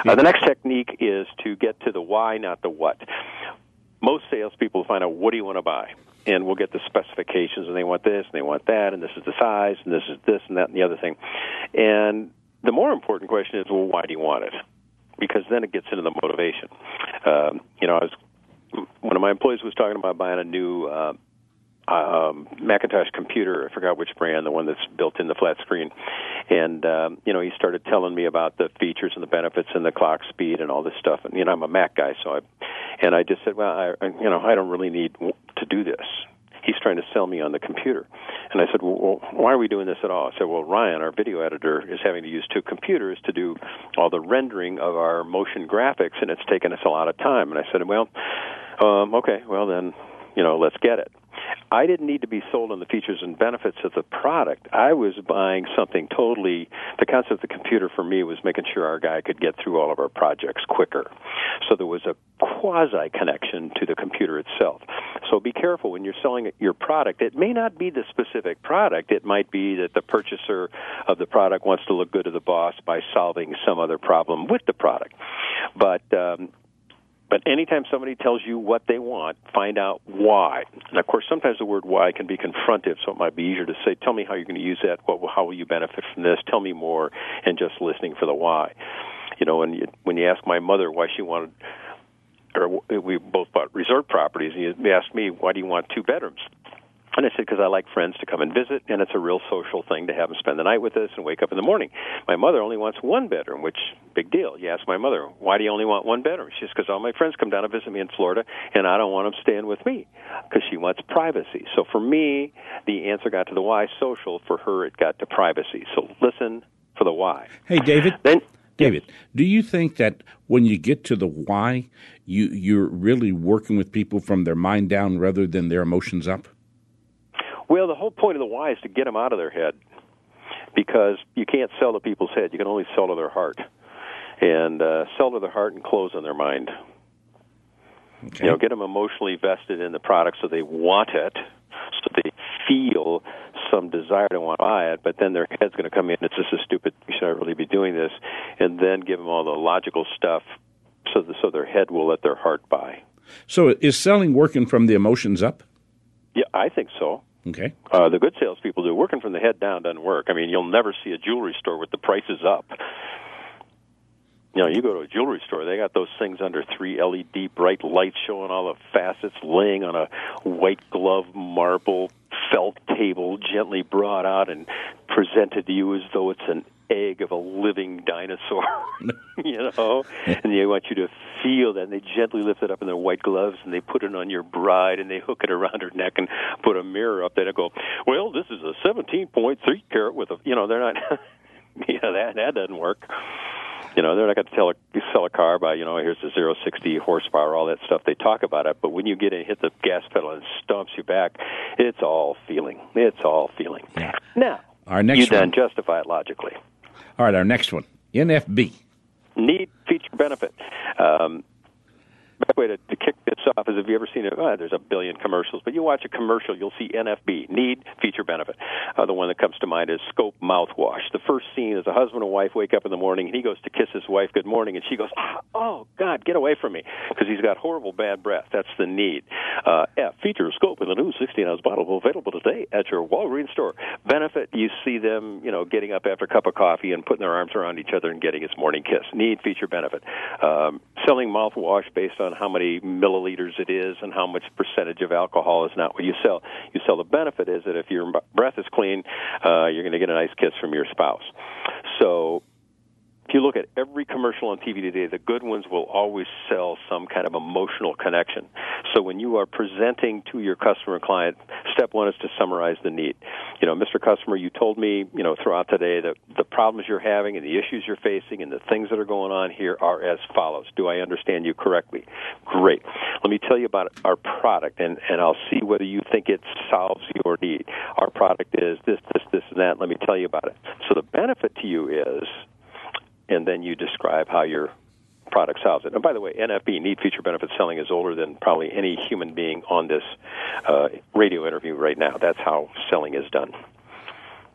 Uh, the next technique is to get to the why, not the what most salespeople find out what do you want to buy, and we'll get the specifications, and they want this, and they want that, and this is the size, and this is this, and that, and the other thing. And the more important question is, well, why do you want it? Because then it gets into the motivation. Um, you know, I was one of my employees was talking about buying a new uh, um, Macintosh computer. I forgot which brand, the one that's built in the flat screen. And um, you know, he started telling me about the features and the benefits and the clock speed and all this stuff. And you know, I'm a Mac guy, so I and I just said, well, I, you know, I don't really need to do this. He's trying to sell me on the computer. And I said, well, why are we doing this at all? I said, well, Ryan, our video editor, is having to use two computers to do all the rendering of our motion graphics, and it's taken us a lot of time. And I said, well, um, okay, well, then, you know, let's get it. I didn't need to be sold on the features and benefits of the product. I was buying something totally. The concept of the computer for me was making sure our guy could get through all of our projects quicker. So there was a quasi connection to the computer itself. So be careful when you're selling your product. It may not be the specific product. It might be that the purchaser of the product wants to look good to the boss by solving some other problem with the product. But um, but anytime somebody tells you what they want, find out why. And of course, sometimes the word why can be confrontive, so it might be easier to say, "Tell me how you're going to use that. What, how will you benefit from this? Tell me more." And just listening for the why. You know, when you when you ask my mother why she wanted, or we both bought resort properties, and you asked me why do you want two bedrooms? And I said, because I like friends to come and visit, and it's a real social thing to have them spend the night with us and wake up in the morning. My mother only wants one bedroom, which big deal. You ask my mother, why do you only want one bedroom? She says, because all my friends come down to visit me in Florida, and I don't want them staying with me, because she wants privacy. So for me, the answer got to the why social. For her, it got to privacy. So listen for the why. Hey, David. Then David, do you think that when you get to the why, you you're really working with people from their mind down rather than their emotions up? Well, the whole point of the why is to get them out of their head, because you can't sell to people's head. You can only sell to their heart, and uh, sell to their heart and close on their mind. Okay. You know, get them emotionally vested in the product so they want it, so they feel some desire to want to buy it, but then their head's going to come in. And it's just a stupid. You should I really be doing this? And then give them all the logical stuff, so the, so their head will let their heart buy. So is selling working from the emotions up? Yeah, I think so. Okay. Uh, the good salespeople do. Working from the head down doesn't work. I mean, you'll never see a jewelry store with the prices up. You know, you go to a jewelry store, they got those things under three LED bright lights showing all the facets laying on a white glove marble felt table, gently brought out and presented to you as though it's an egg of a living dinosaur, you know, and they want you to feel that. And they gently lift it up in their white gloves and they put it on your bride and they hook it around her neck and put a mirror up there and go, well, this is a 17.3 carat with a, you know, they're not, yeah, that that doesn't work. You know, they're not going to tell a, sell a car by, you know, here's the zero sixty horsepower, all that stuff. They talk about it, but when you get in, hit the gas pedal and stomps you back, it's all feeling. It's all feeling. Yeah. Now, Our next you one. then justify it logically. All right, our next one. NFB. Need, feature, benefit. Um, best way to, to kick this off is if you ever seen it, oh, there's a billion commercials, but you watch a commercial, you'll see NFB, need, feature, benefit. Uh, the one that comes to mind is Scope mouthwash. The first scene is a husband and wife wake up in the morning, and he goes to kiss his wife good morning, and she goes, ah, oh, God, get away from me, because he's got horrible bad breath. That's the need. Uh, F, feature, Scope in the new 16-ounce bottle available today at your Walgreens store. Benefit, you see them, you know, getting up after a cup of coffee and putting their arms around each other and getting his morning kiss. Need, feature, benefit. Um, selling mouthwash based on how many milliliters it is and how much percentage of alcohol is not what you sell. You sell the benefit is that if your breath is clean, uh, you're going to get a nice kiss from your spouse. So if you look at every commercial on TV today, the good ones will always sell some kind of emotional connection. So when you are presenting to your customer client, step one is to summarize the need. You know, Mr. Customer, you told me, you know, throughout today that the problems you're having and the issues you're facing and the things that are going on here are as follows. Do I understand you correctly? Great. Let me tell you about our product and, and I'll see whether you think it solves your need. Our product is this, this, this, and that. Let me tell you about it. So the benefit to you is and then you describe how your product solves it. And by the way, NFB, need feature benefit selling, is older than probably any human being on this uh, radio interview right now. That's how selling is done.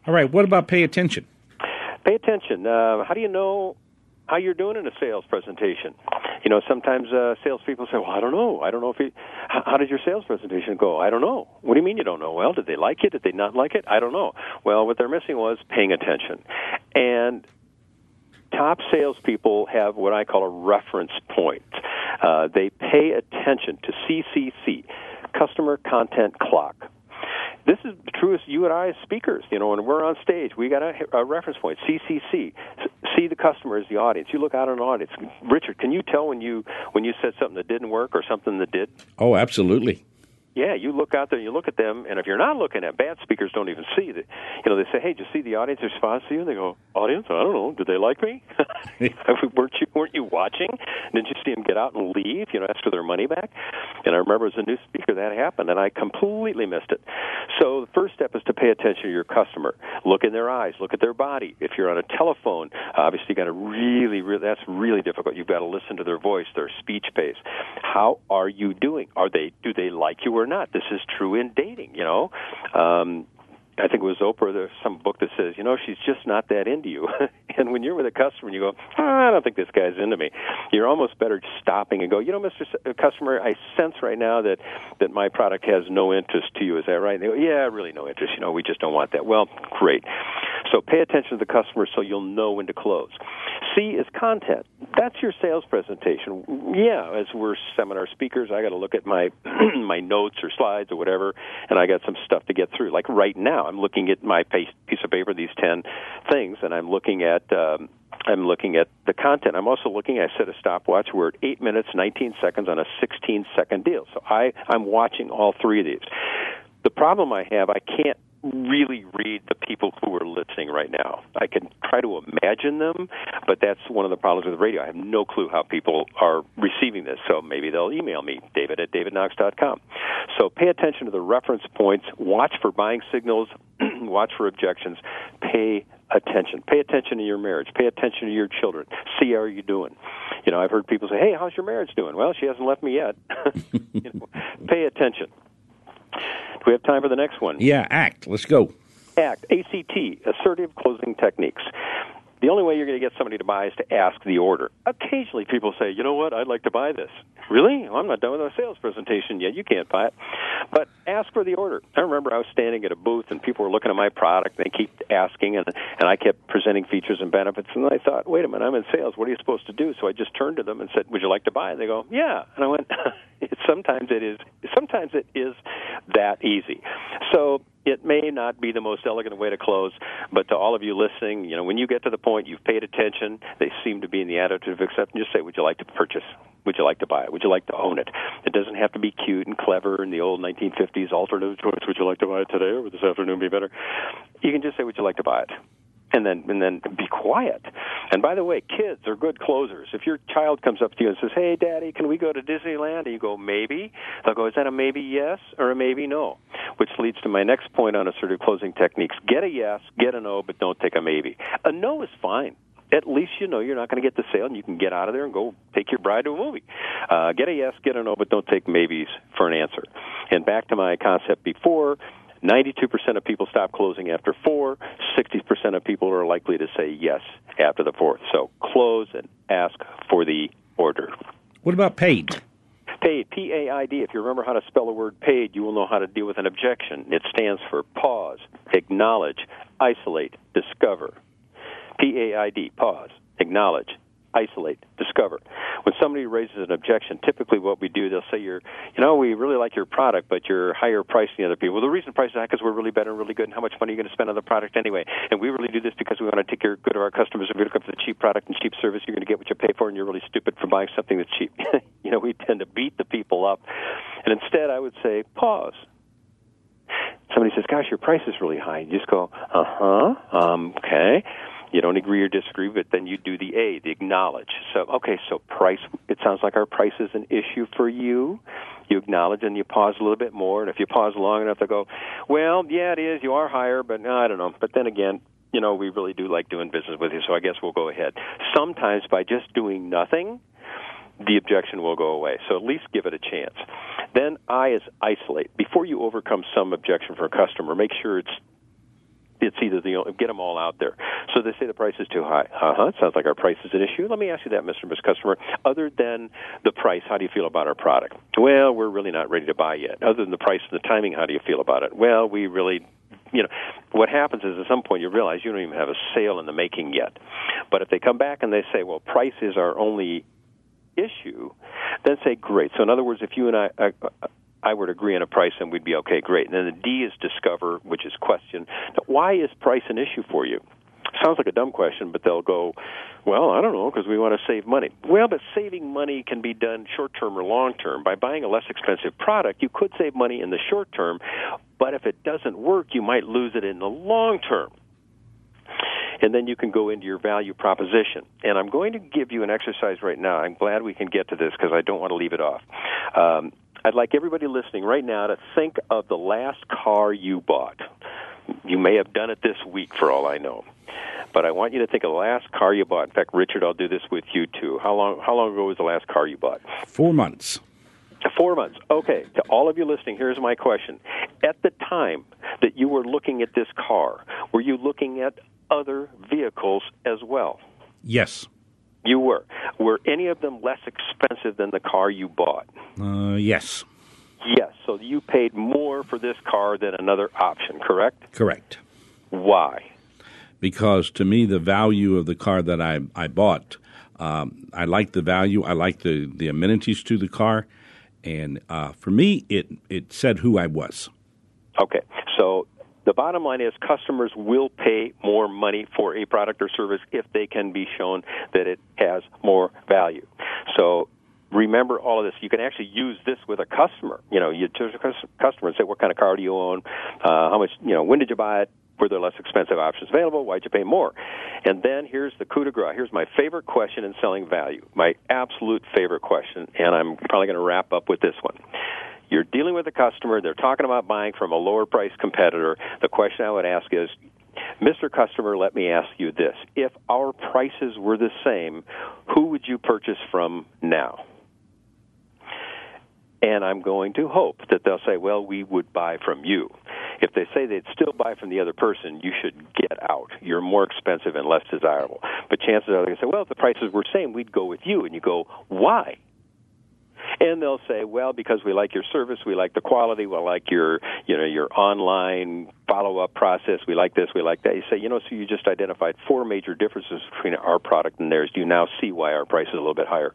All right. What about pay attention? Pay attention. Uh, how do you know how you're doing in a sales presentation? You know, sometimes uh, salespeople say, "Well, I don't know. I don't know if he, how, how did your sales presentation go? I don't know. What do you mean you don't know? Well, did they like it? Did they not like it? I don't know. Well, what they're missing was paying attention, and top salespeople have what I call a reference point. Uh, they pay attention to CCC, Customer Content Clock. This is true as you and I as speakers. You know, when we're on stage, we got a, a reference point. CCC, see the customer as the audience. You look out on an audience. Richard, can you tell when you when you said something that didn't work or something that did? Oh, absolutely yeah, you look out there and you look at them, and if you're not looking at bad speakers, don't even see that. You know, they say, "Hey, did you see the audience response to you?" And they go, "Audience, I don't know. Did they like me? weren't you weren't you watching? Didn't you see them get out and leave? You know, ask for their money back?" And I remember as a new speaker that happened, and I completely missed it. So the first step is to pay attention to your customer. Look in their eyes. Look at their body. If you're on a telephone, obviously you got to really, really that's really difficult. You've got to listen to their voice, their speech pace. How are you doing? Are they do they like you? Or not. This is true in dating. You know, um, I think it was Oprah. There's some book that says, you know, she's just not that into you. and when you're with a customer and you go, oh, I don't think this guy's into me, you're almost better stopping and go, you know, Mr. S- uh, customer, I sense right now that that my product has no interest to you. Is that right? And they go, yeah, really no interest. You know, we just don't want that. Well, great. So pay attention to the customer so you'll know when to close. C is content. That's your sales presentation. Yeah, as we're seminar speakers, I got to look at my my notes or slides or whatever, and I got some stuff to get through. Like right now, I'm looking at my piece of paper, these ten things, and I'm looking at. Um, I'm looking at the content. I'm also looking. I set a stopwatch. We're at eight minutes, 19 seconds on a 16 second deal. So I I'm watching all three of these. The problem I have, I can't really read the people who are listening right now. I can try to imagine them, but that's one of the problems with radio. I have no clue how people are receiving this, so maybe they'll email me, david at davidknox.com. So pay attention to the reference points, watch for buying signals, watch for objections, pay attention. Pay attention to your marriage. Pay attention to your children. See how you're doing. You know, I've heard people say, "Hey, how's your marriage doing?" Well, she hasn't left me yet. you know, pay attention. Do we have time for the next one? Yeah, ACT. Let's go. ACT, ACT, Assertive Closing Techniques. The only way you're going to get somebody to buy is to ask the order. Occasionally, people say, "You know what? I'd like to buy this." Really? Well, I'm not done with my sales presentation yet. You can't buy it, but ask for the order. I remember I was standing at a booth and people were looking at my product. They keep asking, and and I kept presenting features and benefits. And I thought, "Wait a minute, I'm in sales. What are you supposed to do?" So I just turned to them and said, "Would you like to buy? And they go, "Yeah." And I went, "Sometimes it is. Sometimes it is that easy." So it may not be the most elegant way to close, but to all of you listening, you know, when you get to the point you've paid attention, they seem to be in the attitude of acceptance. Just say, "Would you like to purchase? Would you like to buy it? Would you like to own it?" It doesn't have to be cute and clever in the old 1950s alternative choice. Would you like to buy it today or would this afternoon be better? You can just say, "Would you like to buy it?" And then and then be quiet. And by the way, kids are good closers. If your child comes up to you and says, "Hey, Daddy, can we go to Disneyland?" and you go, "Maybe," they'll go, "Is that a maybe yes or a maybe no?" Which leads to my next point on assertive closing techniques: get a yes, get a no, but don't take a maybe. A no is fine at least you know you're not going to get the sale and you can get out of there and go take your bride to a movie. Uh, get a yes, get a no, but don't take maybes for an answer. And back to my concept before, 92% of people stop closing after four. 60% of people are likely to say yes after the fourth. So close and ask for the order. What about paid? Paid, P A I D. If you remember how to spell the word paid, you will know how to deal with an objection. It stands for pause, acknowledge, isolate, discover. P A I D, pause, acknowledge, isolate, discover. When somebody raises an objection, typically what we do, they'll say, "You're, you know, we really like your product, but you're higher priced than other people." Well, the reason price is high because we're really better and really good, and how much money are you going to spend on the product anyway? And we really do this because we want to take care good of our customers. If you look up for the cheap product and cheap service, you're going to get what you pay for, and you're really stupid for buying something that's cheap. you know, we tend to beat the people up, and instead, I would say, pause. Somebody says, "Gosh, your price is really high." You just go, "Uh huh, um, okay." You don't agree or disagree, but then you do the A, the acknowledge. So, okay, so price, it sounds like our price is an issue for you. You acknowledge and you pause a little bit more. And if you pause long enough, they go, well, yeah, it is. You are higher, but no, I don't know. But then again, you know, we really do like doing business with you, so I guess we'll go ahead. Sometimes by just doing nothing, the objection will go away. So at least give it a chance. Then I is isolate. Before you overcome some objection for a customer, make sure it's it's either the get them all out there. So they say the price is too high. Uh huh. Sounds like our price is an issue. Let me ask you that, Mr. Miss Customer. Other than the price, how do you feel about our product? Well, we're really not ready to buy yet. Other than the price and the timing, how do you feel about it? Well, we really you know, what happens is at some point you realize you don't even have a sale in the making yet. But if they come back and they say, well, price is our only issue, then say, great. So in other words, if you and I, uh, I to agree on a price, and we'd be okay, great. And then the D is discover, which is question. Now, why is price an issue for you? Sounds like a dumb question, but they'll go, well, I don't know, because we want to save money. Well, but saving money can be done short term or long term. By buying a less expensive product, you could save money in the short term, but if it doesn't work, you might lose it in the long term and then you can go into your value proposition. And I'm going to give you an exercise right now. I'm glad we can get to this because I don't want to leave it off. Um, I'd like everybody listening right now to think of the last car you bought. You may have done it this week, for all I know. But I want you to think of the last car you bought. In fact, Richard, I'll do this with you too. How long? How long ago was the last car you bought? Four months. Four months. Okay. To all of you listening, here's my question. At the time that you were looking at this car, were you looking at other vehicles as well? Yes. You were. Were any of them less expensive than the car you bought? Uh, yes. Yes. So you paid more for this car than another option, correct? Correct. Why? Because to me, the value of the car that I, I bought, um, I like the value. I like the, the amenities to the car. And uh, for me, it, it said who I was. Okay. So the bottom line is customers will pay more money for a product or service if they can be shown that it has more value. So remember all of this. You can actually use this with a customer. You know, you choose a customer and say, "What kind of car do you own? Uh, how much? You know, when did you buy it? Were there less expensive options available? Why'd you pay more?" And then here's the coup de grace. Here's my favorite question in selling value. My absolute favorite question, and I'm probably going to wrap up with this one. You're dealing with a customer, they're talking about buying from a lower price competitor. The question I would ask is, Mr. Customer, let me ask you this. If our prices were the same, who would you purchase from now? And I'm going to hope that they'll say, well, we would buy from you. If they say they'd still buy from the other person, you should get out. You're more expensive and less desirable. But chances are to say, well, if the prices were the same, we'd go with you. And you go, why? And they'll say, well, because we like your service, we like the quality, we like your, you know, your online follow-up process, we like this, we like that. You say, you know, so you just identified four major differences between our product and theirs. Do you now see why our price is a little bit higher?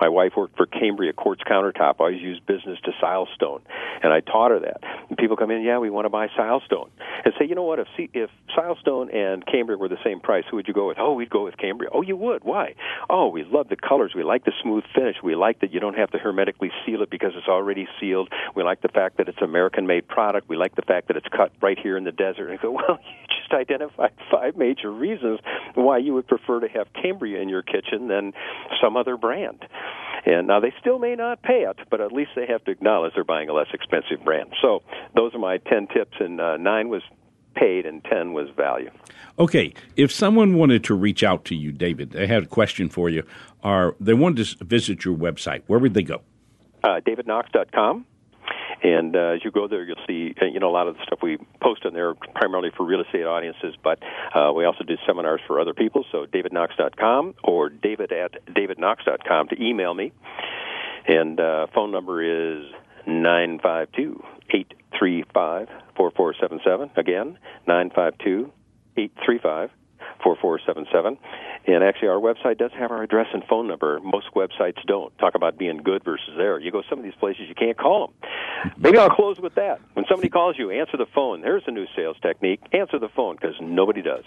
My wife worked for Cambria Quartz Countertop. I always used business to Silestone, and I taught her that. And people come in, yeah, we want to buy Silestone, and say, you know what? If if Silestone and Cambria were the same price, who would you go with? Oh, we'd go with Cambria. Oh, you would? Why? Oh, we love the colors. We like the smooth finish. We like that you don't have to hermetically seal it because it's already sealed. We like the fact that it's American-made product. We like the fact that it's cut right here in the desert. And I go, well, you just identified five major reasons why you would prefer to have Cambria in your kitchen than some other brand. And now they still may not pay it, but at least they have to acknowledge they're buying a less expensive brand. So those are my 10 tips, and uh, nine was paid and 10 was value. Okay, if someone wanted to reach out to you, David, they had a question for you, or they wanted to visit your website, where would they go? Uh, DavidKnox.com. And uh, as you go there, you'll see uh, you know a lot of the stuff we post on there primarily for real estate audiences, but uh, we also do seminars for other people. So davidknox.com or david at davidknox.com to email me. And uh, phone number is nine five two eight three five four four seven seven. Again, nine five two eight three five 4477. And actually, our website does have our address and phone number. Most websites don't. Talk about being good versus there. You go some of these places, you can't call them. Maybe I'll close with that. When somebody calls you, answer the phone. There's a new sales technique. Answer the phone because nobody does.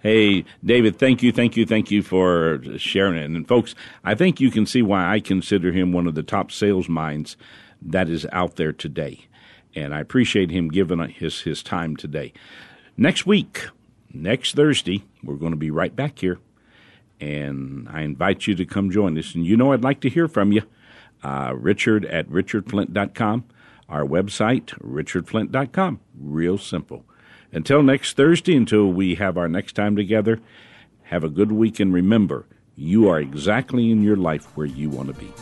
Hey, David, thank you, thank you, thank you for sharing it. And folks, I think you can see why I consider him one of the top sales minds that is out there today. And I appreciate him giving his, his time today. Next week, next Thursday, we're going to be right back here and I invite you to come join us. And you know I'd like to hear from you. Uh, Richard at richardflint.com. Our website, richardflint.com. Real simple. Until next Thursday, until we have our next time together, have a good week and remember, you are exactly in your life where you want to be.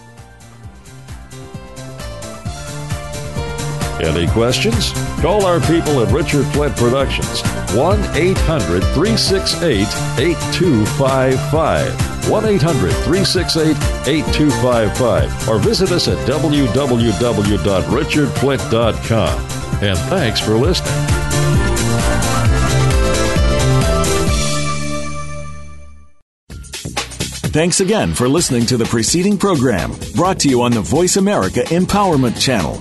Any questions? Call our people at Richard Flint Productions. 1 800 368 8255. 1 800 368 8255. Or visit us at www.richardflint.com. And thanks for listening. Thanks again for listening to the preceding program brought to you on the Voice America Empowerment Channel.